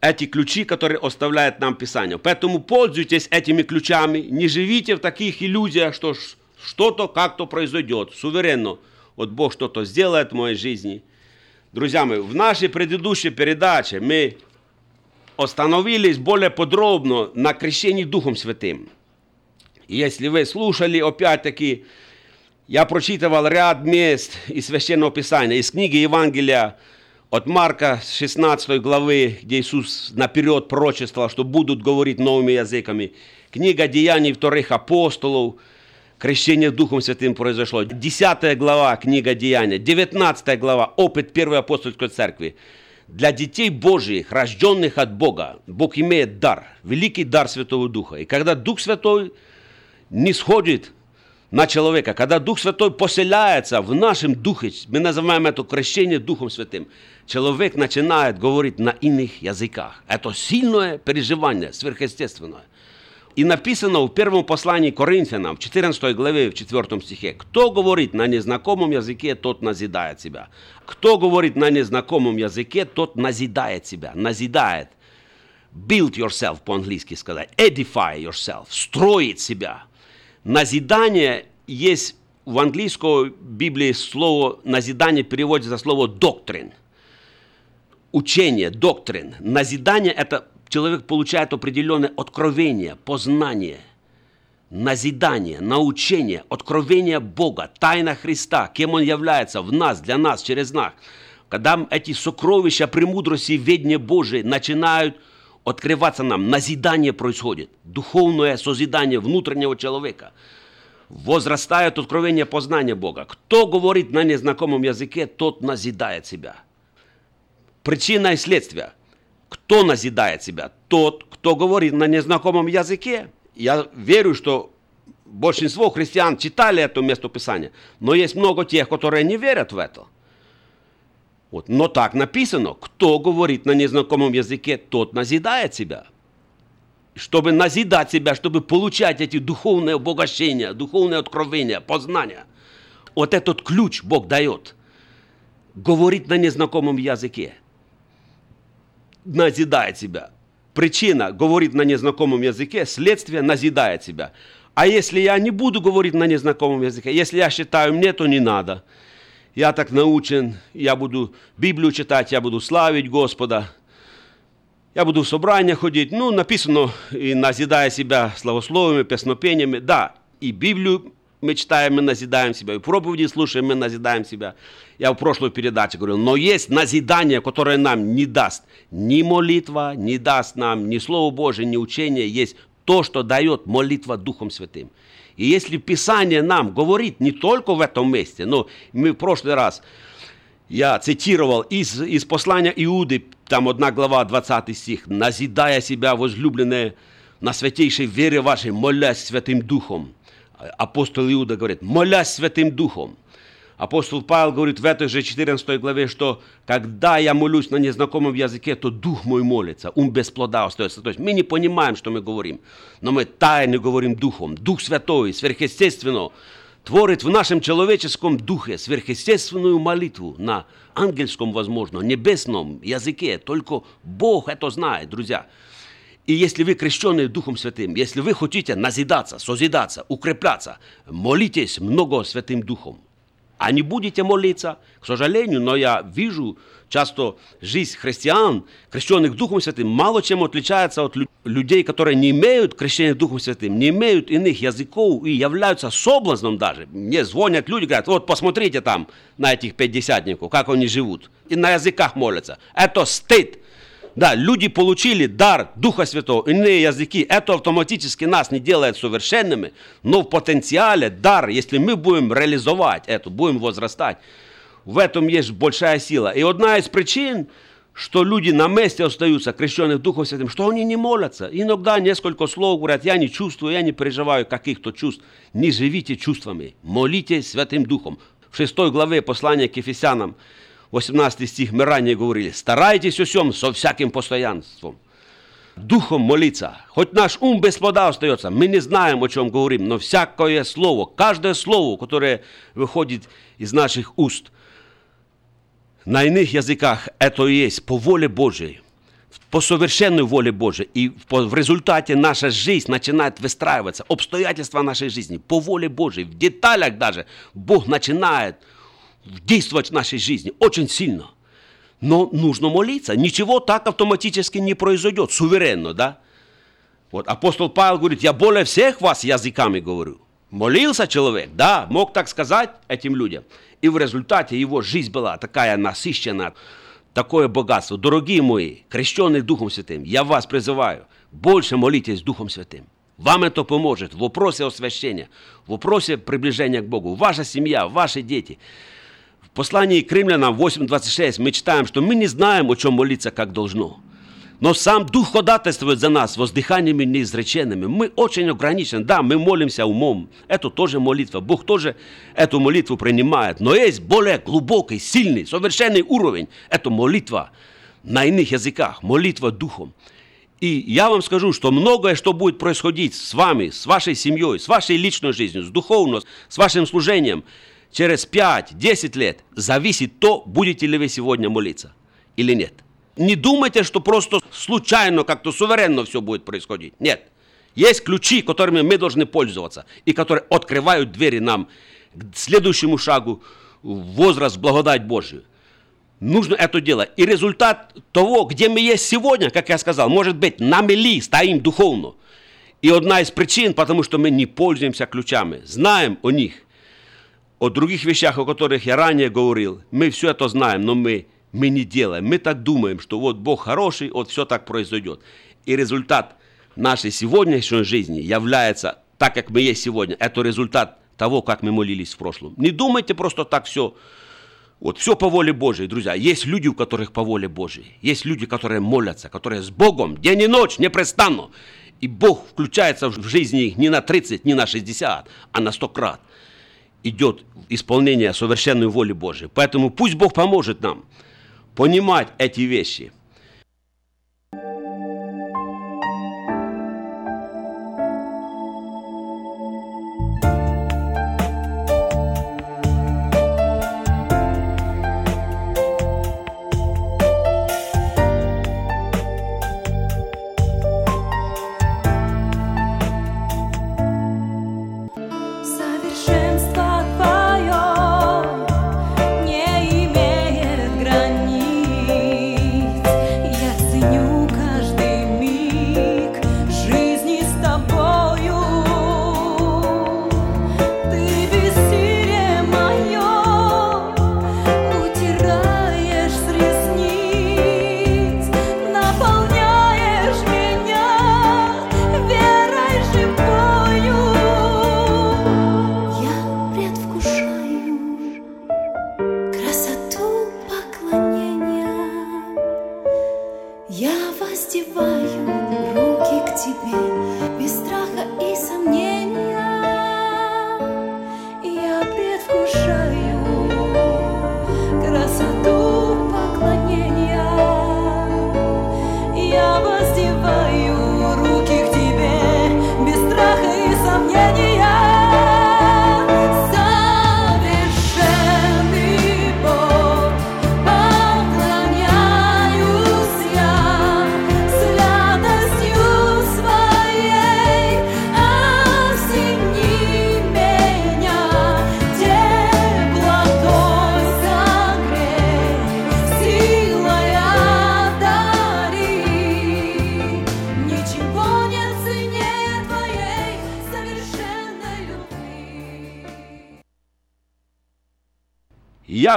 Эти ключи, которые оставляет нам Писание. Поэтому пользуйтесь этими ключами, не живите в таких иллюзиях, что что-то как-то произойдет, суверенно. Вот Бог что-то сделает в моей жизни. Друзья мои, в нашей предыдущей передаче мы остановились более подробно на крещении Духом Святым. Если вы слушали, опять-таки, я прочитывал ряд мест из Священного Писания, из книги Евангелия от Марка 16 главы, где Иисус наперед пророчествовал, что будут говорить новыми языками. Книга Деяний вторых апостолов, крещение Духом Святым произошло. 10 глава, книга Деяния. 19 глава, опыт Первой апостольской церкви. Для детей Божьих, рожденных от Бога, Бог имеет дар, великий дар Святого Духа. И когда Дух Святой не сходит на человека, когда Дух Святой поселяется в нашем духе, мы называем это крещение Духом Святым, человек начинает говорить на иных языках. Это сильное переживание, сверхъестественное. И написано в первом послании Коринфянам, в 14 главе, в 4 стихе, «Кто говорит на незнакомом языке, тот назидает себя. Кто говорит на незнакомом языке, тот назидает себя». Назидает. Build yourself по-английски сказать. Edify yourself. Строить себя. Назидание есть в английской Библии слово назидание переводится за слово доктрин. Учение, доктрин. Назидание – это человек получает определенное откровение, познание, назидание, научение, откровение Бога, тайна Христа, кем Он является в нас, для нас, через нас. Когда эти сокровища премудрости и ведения Божие начинают открываться нам, назидание происходит, духовное созидание внутреннего человека. Возрастает откровение познания Бога. Кто говорит на незнакомом языке, тот назидает себя. Причина и следствие. Кто назидает себя? Тот, кто говорит на незнакомом языке. Я верю, что большинство христиан читали это местописание, но есть много тех, которые не верят в это. Вот. Но так написано, кто говорит на незнакомом языке, тот назидает себя. Чтобы назидать себя, чтобы получать эти духовные обогащения, духовные откровения, познания. Вот этот ключ Бог дает. Говорит на незнакомом языке. Назидает себя. Причина говорит на незнакомом языке, следствие назидает себя. А если я не буду говорить на незнакомом языке, если я считаю, мне то не надо – я так научен, я буду Библию читать, я буду славить Господа, я буду в собрания ходить. Ну, написано, и назидая себя славословиями, песнопениями. Да, и Библию мы читаем, мы назидаем себя, и проповеди слушаем, мы назидаем себя. Я в прошлой передаче говорил, но есть назидание, которое нам не даст ни молитва, не даст нам ни Слово Божие, ни учение, есть то, что дает молитва Духом Святым. И если Писание нам говорит не только в этом месте, но мы в прошлый раз, я цитировал из, из послания Иуды, там одна глава, 20 стих, «Назидая себя, возлюбленные, на святейшей вере вашей, молясь Святым Духом». Апостол Иуда говорит, молясь Святым Духом. Апостол Павел говорит в этой же 14 главе, что когда я молюсь на незнакомом языке, то дух мой молится, ум без плода остается. То есть мы не понимаем, что мы говорим, но мы тайно говорим духом. Дух Святой, сверхъестественно, творит в нашем человеческом духе сверхъестественную молитву на ангельском, возможно, небесном языке. Только Бог это знает, друзья. И если вы крещенные Духом Святым, если вы хотите назидаться, созидаться, укрепляться, молитесь много Святым Духом а не будете молиться. К сожалению, но я вижу часто жизнь христиан, крещенных Духом Святым, мало чем отличается от людей, которые не имеют крещения Духом Святым, не имеют иных языков и являются соблазном даже. Мне звонят люди, говорят, вот посмотрите там на этих пятидесятников, как они живут, и на языках молятся. Это стыд. Да, люди получили дар Духа Святого, иные языки. Это автоматически нас не делает совершенными, но в потенциале дар, если мы будем реализовать это, будем возрастать, в этом есть большая сила. И одна из причин что люди на месте остаются, крещенных Духом Святым, что они не молятся. Иногда несколько слов говорят, я не чувствую, я не переживаю каких-то чувств. Не живите чувствами, молитесь Святым Духом. В 6 главе послания к Ефесянам, 18 стих, мы ранее говорили, старайтесь о со всяким постоянством. Духом молиться. Хоть наш ум без плода остается, мы не знаем, о чем говорим, но всякое слово, каждое слово, которое выходит из наших уст – на иных языках это и есть по воле Божьей, по совершенной воле Божьей. И в результате наша жизнь начинает выстраиваться, обстоятельства нашей жизни по воле Божьей, в деталях даже Бог начинает действовать в нашей жизни очень сильно. Но нужно молиться. Ничего так автоматически не произойдет, суверенно, да? Вот апостол Павел говорит, я более всех вас языками говорю. Молился человек, да, мог так сказать этим людям. И в результате его жизнь была такая насыщенная, такое богатство. Дорогие мои, крещенные Духом Святым, я вас призываю, больше молитесь Духом Святым. Вам это поможет в вопросе освящения, в вопросе приближения к Богу. Ваша семья, ваши дети. Послании к римлянам 8.26 мы читаем, что мы не знаем, о чем молиться, как должно. Но сам Дух ходатайствует за нас воздыханиями неизреченными. Мы очень ограничены. Да, мы молимся умом. Это тоже молитва. Бог тоже эту молитву принимает. Но есть более глубокий, сильный, совершенный уровень. Это молитва на иных языках, молитва Духом. И я вам скажу, что многое, что будет происходить с вами, с вашей семьей, с вашей личной жизнью, с духовностью, с вашим служением, через 5-10 лет, зависит то, будете ли вы сегодня молиться или нет. Не думайте, что просто случайно, как-то суверенно все будет происходить. Нет. Есть ключи, которыми мы должны пользоваться, и которые открывают двери нам к следующему шагу возраст благодать Божию. Нужно это делать. И результат того, где мы есть сегодня, как я сказал, может быть, на мели стоим духовно. И одна из причин, потому что мы не пользуемся ключами, знаем о них, о других вещах, о которых я ранее говорил, мы все это знаем, но мы мы не делаем. Мы так думаем, что вот Бог хороший, вот все так произойдет. И результат нашей сегодняшней жизни является, так как мы есть сегодня, это результат того, как мы молились в прошлом. Не думайте просто так все. Вот все по воле Божьей, друзья. Есть люди, у которых по воле Божьей. Есть люди, которые молятся, которые с Богом день и ночь непрестанно. И Бог включается в жизни их не на 30, не на 60, а на 100 крат. Идет исполнение совершенной воли Божьей. Поэтому пусть Бог поможет нам понимать эти вещи –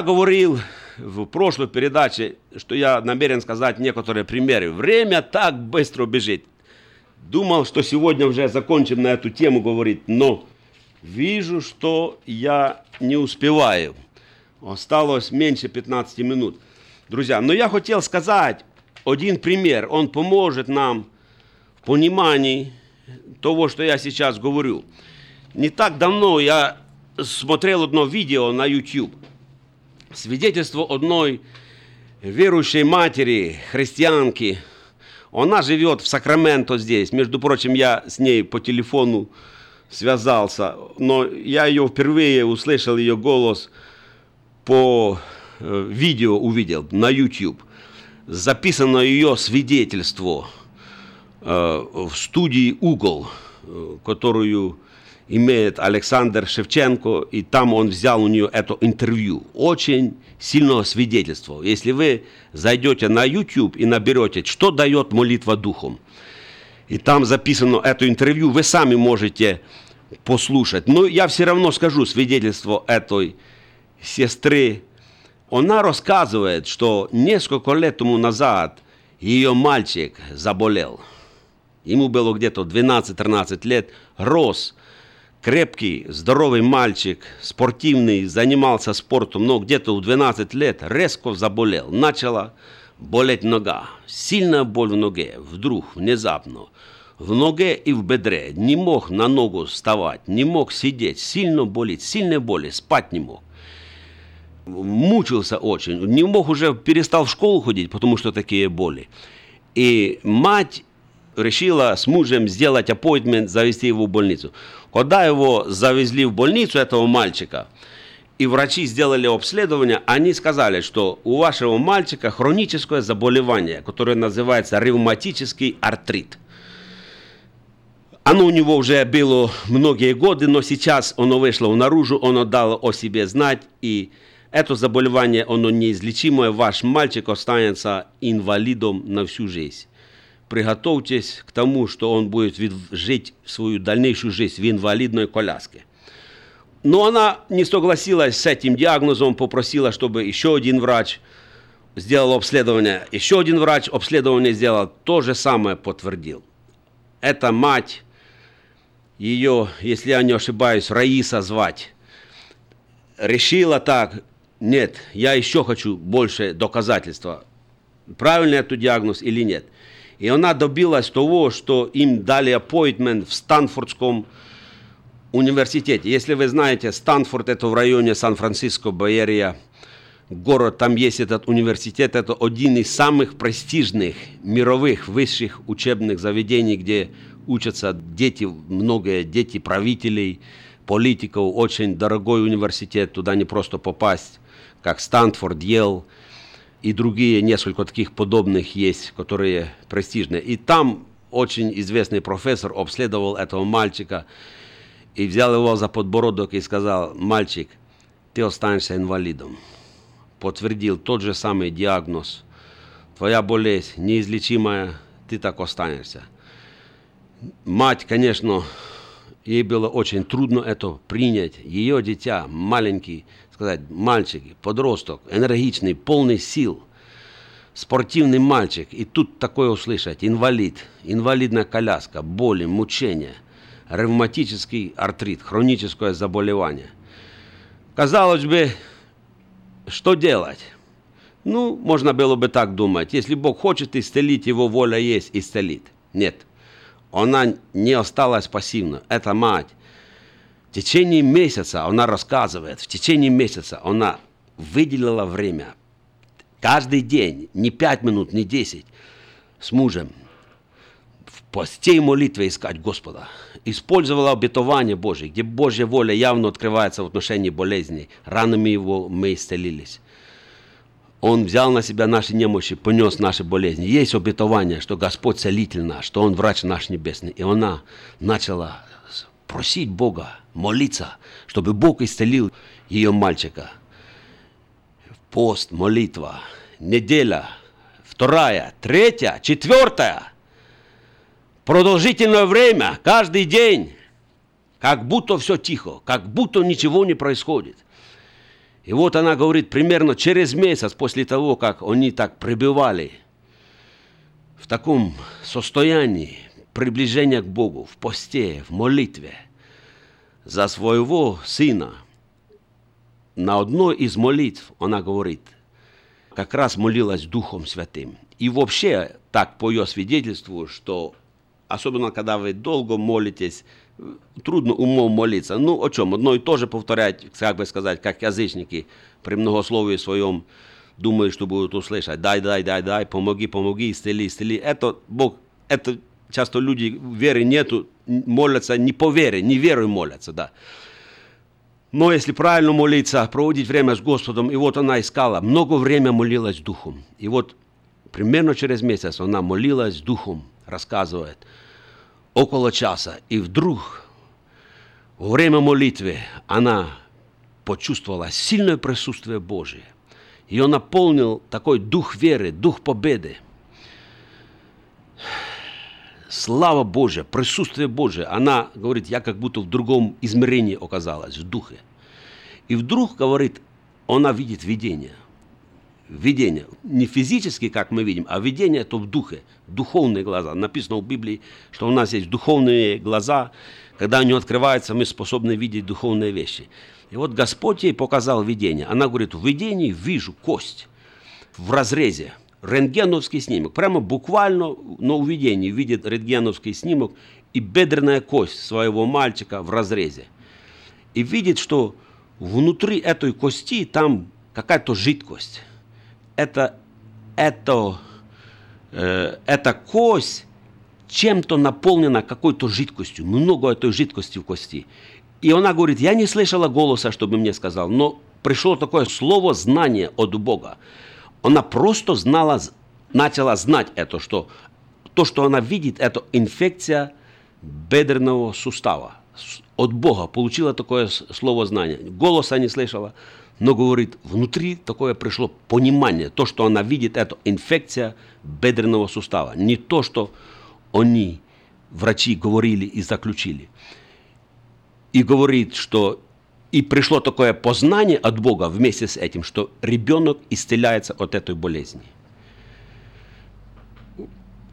Говорил в прошлой передаче, что я намерен сказать некоторые примеры. Время так быстро бежит. Думал, что сегодня уже закончим на эту тему говорить, но вижу, что я не успеваю. Осталось меньше 15 минут. друзья. Но я хотел сказать один пример. Он поможет нам в понимании того, что я сейчас говорю. Не так давно я смотрел одно видео на YouTube. Свидетельство одной верующей матери, христианки. Она живет в Сакраменто здесь. Между прочим, я с ней по телефону связался. Но я ее впервые услышал, ее голос по э, видео увидел на YouTube. Записано ее свидетельство э, в студии «Угол», э, которую имеет Александр Шевченко, и там он взял у нее это интервью. Очень сильного свидетельства. Если вы зайдете на YouTube и наберете, что дает молитва духом, и там записано это интервью, вы сами можете послушать. Но я все равно скажу свидетельство этой сестры. Она рассказывает, что несколько лет тому назад ее мальчик заболел. Ему было где-то 12-13 лет, рос – крепкий, здоровый мальчик, спортивный, занимался спортом, но где-то в 12 лет резко заболел. Начала болеть нога. Сильная боль в ноге, вдруг, внезапно. В ноге и в бедре. Не мог на ногу вставать, не мог сидеть. Сильно болит, сильные боли, спать не мог. Мучился очень. Не мог уже, перестал в школу ходить, потому что такие боли. И мать решила с мужем сделать аппоинтмент, завести его в больницу. Когда его завезли в больницу, этого мальчика, и врачи сделали обследование, они сказали, что у вашего мальчика хроническое заболевание, которое называется ревматический артрит. Оно у него уже было многие годы, но сейчас оно вышло наружу, оно дало о себе знать, и это заболевание, оно неизлечимое, ваш мальчик останется инвалидом на всю жизнь приготовьтесь к тому, что он будет жить свою дальнейшую жизнь в инвалидной коляске. Но она не согласилась с этим диагнозом, попросила, чтобы еще один врач сделал обследование. Еще один врач обследование сделал, то же самое подтвердил. Это мать, ее, если я не ошибаюсь, Раиса звать, решила так, нет, я еще хочу больше доказательства, правильный это диагноз или нет – и она добилась того, что им дали аппоинтмент в Станфордском университете. Если вы знаете, Станфорд это в районе Сан-Франциско, Байерия, город, там есть этот университет, это один из самых престижных мировых высших учебных заведений, где учатся дети, многие дети правителей, политиков, очень дорогой университет, туда не просто попасть, как Станфорд, Йелл, и другие несколько таких подобных есть, которые престижные. И там очень известный профессор обследовал этого мальчика и взял его за подбородок и сказал, мальчик, ты останешься инвалидом. Подтвердил тот же самый диагноз. Твоя болезнь неизлечимая, ты так останешься. Мать, конечно, ей было очень трудно это принять. Ее дитя, маленький, сказать, мальчик, подросток, энергичный, полный сил, спортивный мальчик, и тут такое услышать, инвалид, инвалидная коляска, боли, мучения, ревматический артрит, хроническое заболевание. Казалось бы, что делать? Ну, можно было бы так думать. Если Бог хочет исцелить, его воля есть, исцелит. Нет. Она не осталась пассивна. Это мать течение месяца, она рассказывает, в течение месяца она выделила время, каждый день, не пять минут, не десять, с мужем, в посте и молитве искать Господа. Использовала обетование Божие, где Божья воля явно открывается в отношении болезней. Ранами его мы исцелились. Он взял на себя наши немощи, понес наши болезни. Есть обетование, что Господь целитель наш, что Он врач наш небесный. И она начала просить Бога, молиться, чтобы Бог исцелил ее мальчика. Пост, молитва, неделя, вторая, третья, четвертая. Продолжительное время, каждый день, как будто все тихо, как будто ничего не происходит. И вот она говорит, примерно через месяц после того, как они так пребывали в таком состоянии, приближения к Богу в посте, в молитве за своего сына. На одной из молитв она говорит, как раз молилась Духом Святым. И вообще, так по ее свидетельству, что особенно когда вы долго молитесь, трудно умом молиться. Ну, о чем? Одно и то же повторять, как бы сказать, как язычники при многословии своем думают, что будут услышать. Дай, дай, дай, дай, помоги, помоги, исцели, исцели. Это Бог, это часто люди веры нету, молятся не по вере, не верой молятся, да. Но если правильно молиться, проводить время с Господом, и вот она искала, много времени молилась Духом. И вот примерно через месяц она молилась Духом, рассказывает, около часа. И вдруг, во время молитвы, она почувствовала сильное присутствие Божие. Ее наполнил такой дух веры, дух победы. Слава Божия, присутствие Божие. Она говорит, я как будто в другом измерении оказалась, в духе. И вдруг, говорит, она видит видение. Видение. Не физически, как мы видим, а видение это в духе, духовные глаза. Написано в Библии, что у нас есть духовные глаза. Когда они открываются, мы способны видеть духовные вещи. И вот Господь ей показал видение. Она говорит, в видении вижу кость в разрезе, рентгеновский снимок. Прямо буквально на увидении видит рентгеновский снимок и бедренная кость своего мальчика в разрезе. И видит, что внутри этой кости там какая-то жидкость. Это, это, э, эта кость чем-то наполнена какой-то жидкостью, много этой жидкости в кости. И она говорит, я не слышала голоса, чтобы мне сказал, но пришло такое слово знание от Бога. Она просто знала, начала знать это, что то, что она видит, это инфекция бедренного сустава. От Бога получила такое слово знание. Голоса не слышала, но говорит, внутри такое пришло понимание. То, что она видит, это инфекция бедренного сустава. Не то, что они, врачи, говорили и заключили и говорит, что и пришло такое познание от Бога вместе с этим, что ребенок исцеляется от этой болезни.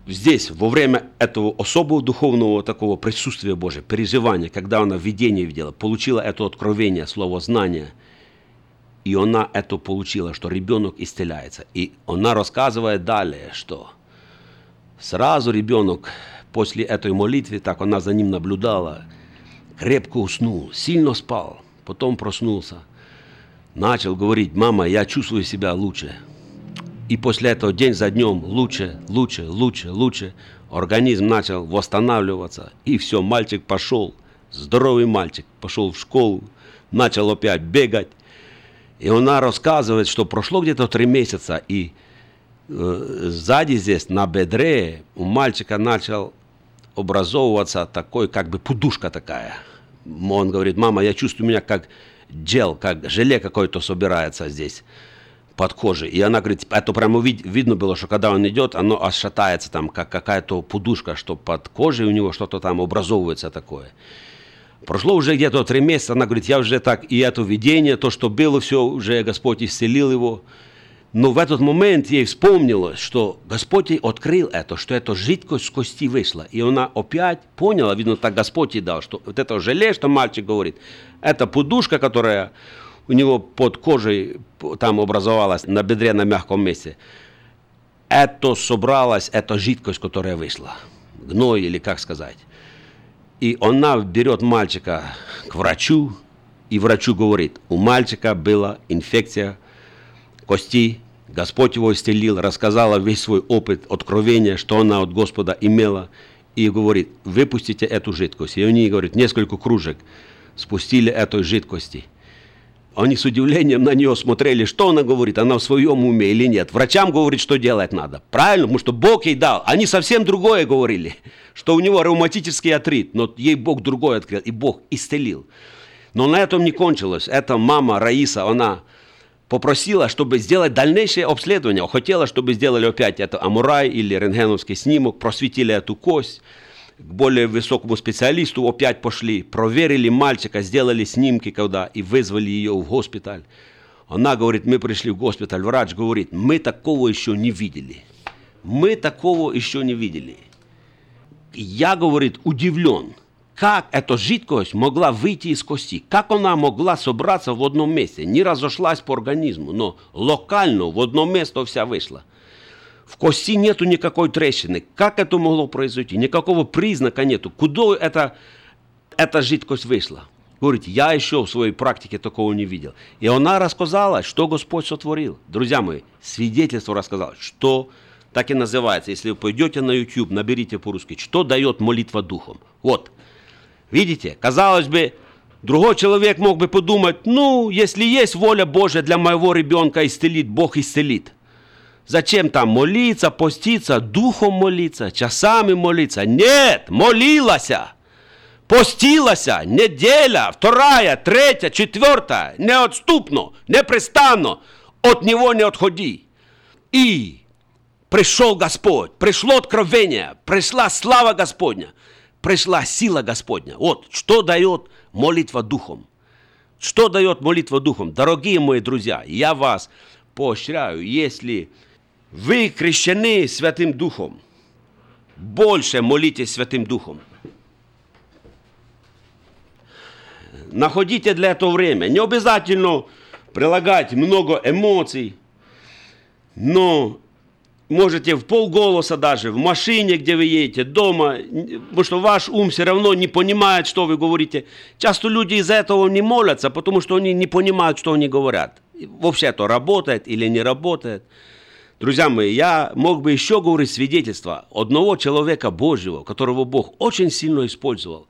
Здесь, во время этого особого духовного такого присутствия Божия, переживания, когда она видение видела, получила это откровение, слово знания, и она это получила, что ребенок исцеляется. И она рассказывает далее, что сразу ребенок после этой молитвы, так она за ним наблюдала, крепко уснул, сильно спал, потом проснулся. Начал говорить, мама, я чувствую себя лучше. И после этого день за днем лучше, лучше, лучше, лучше. Организм начал восстанавливаться. И все, мальчик пошел, здоровый мальчик, пошел в школу, начал опять бегать. И она рассказывает, что прошло где-то три месяца, и э, сзади здесь, на бедре, у мальчика начал образовываться такой, как бы пудушка такая. Он говорит, мама, я чувствую меня как гел, как желе какое-то собирается здесь под кожей. И она говорит, это прямо вид, видно было, что когда он идет, оно ошатается там, как какая-то пудушка, что под кожей у него что-то там образовывается такое. Прошло уже где-то три месяца, она говорит, я уже так, и это видение, то, что было, все, уже Господь исцелил его. Но в этот момент ей вспомнилось, что Господь ей открыл это, что эта жидкость с кости вышла. И она опять поняла, видно, так Господь ей дал, что вот это желе, что мальчик говорит, это подушка, которая у него под кожей там образовалась на бедре на мягком месте. Это собралась, эта жидкость, которая вышла. Гной или как сказать. И она берет мальчика к врачу, и врачу говорит, у мальчика была инфекция кости Господь его исцелил, рассказала весь свой опыт, откровения, что она от Господа имела, и говорит, выпустите эту жидкость. И они, говорят, несколько кружек спустили этой жидкости. Они с удивлением на нее смотрели, что она говорит, она в своем уме или нет. Врачам говорит, что делать надо. Правильно, потому что Бог ей дал. Они совсем другое говорили, что у него ревматический артрит, но ей Бог другое открыл, и Бог исцелил. Но на этом не кончилось. Эта мама Раиса, она попросила, чтобы сделать дальнейшее обследование. Хотела, чтобы сделали опять это амурай или рентгеновский снимок, просветили эту кость, к более высокому специалисту опять пошли, проверили мальчика, сделали снимки, когда и вызвали ее в госпиталь. Она говорит, мы пришли в госпиталь, врач говорит, мы такого еще не видели. Мы такого еще не видели. Я, говорит, удивлен. Как эта жидкость могла выйти из кости, как она могла собраться в одном месте, не разошлась по организму, но локально в одно место вся вышла. В кости нету никакой трещины. Как это могло произойти? Никакого признака нету. Куда это, эта жидкость вышла? Говорит, я еще в своей практике такого не видел. И она рассказала, что Господь сотворил. Друзья мои, свидетельство рассказал, что так и называется. Если вы пойдете на YouTube, наберите по-русски, что дает молитва духом. Вот, видите, казалось бы, другой человек мог бы подумать, ну, если есть воля Божья для моего ребенка исцелить, Бог исцелит. Зачем там молиться, поститься, духом молиться, часами молиться? Нет, молилась, постилась, неделя, вторая, третья, четвертая, неотступно, непрестанно, от него не отходи. И пришел Господь, пришло откровение, пришла слава Господня, пришла сила Господня. Вот что дает молитва духом. Что дает молитва духом? Дорогие мои друзья, я вас поощряю, если вы крещены Святым Духом. Больше молитесь Святым Духом. Находите для этого время. Не обязательно прилагать много эмоций, но можете в полголоса даже, в машине, где вы едете, дома, потому что ваш ум все равно не понимает, что вы говорите. Часто люди из-за этого не молятся, потому что они не понимают, что они говорят. Вообще это работает или не работает. Друзья мои, я мог бы еще говорить свидетельство одного человека Божьего, которого Бог очень сильно использовал.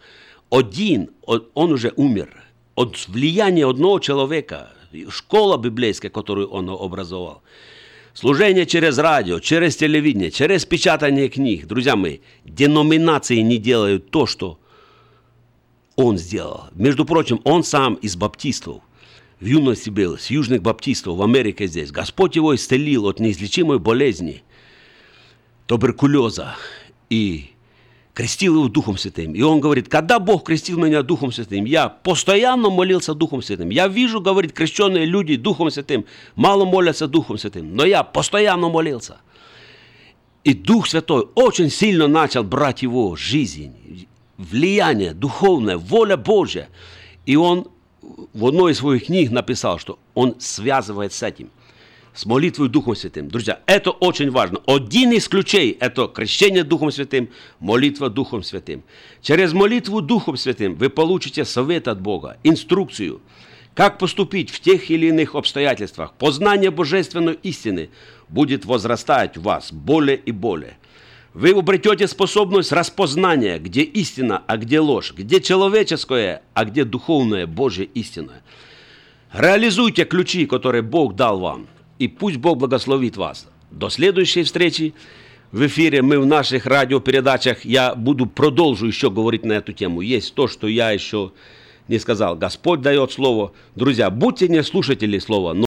Один, он уже умер. От влияния одного человека, школа библейская, которую он образовал. Служение через радио, через телевидение, через печатание книг. Друзья мои, деноминации не делают то, что он сделал. Между прочим, он сам из баптистов – в юности был, с южных баптистов в Америке здесь. Господь его исцелил от неизлечимой болезни, туберкулеза, и крестил его Духом Святым. И он говорит, когда Бог крестил меня Духом Святым, я постоянно молился Духом Святым. Я вижу, говорит, крещенные люди Духом Святым, мало молятся Духом Святым, но я постоянно молился. И Дух Святой очень сильно начал брать его жизнь, влияние духовное, воля Божья. И он в одной из своих книг написал, что он связывает с этим, с молитвой Духом Святым. Друзья, это очень важно. Один из ключей – это крещение Духом Святым, молитва Духом Святым. Через молитву Духом Святым вы получите совет от Бога, инструкцию, как поступить в тех или иных обстоятельствах. Познание божественной истины будет возрастать в вас более и более. Вы обретете способность распознания, где истина, а где ложь, где человеческое, а где духовное, Божье истина. Реализуйте ключи, которые Бог дал вам, и пусть Бог благословит вас. До следующей встречи в эфире мы в наших радиопередачах, я буду продолжу еще говорить на эту тему. Есть то, что я еще не сказал. Господь дает слово. Друзья, будьте не слушатели слова, но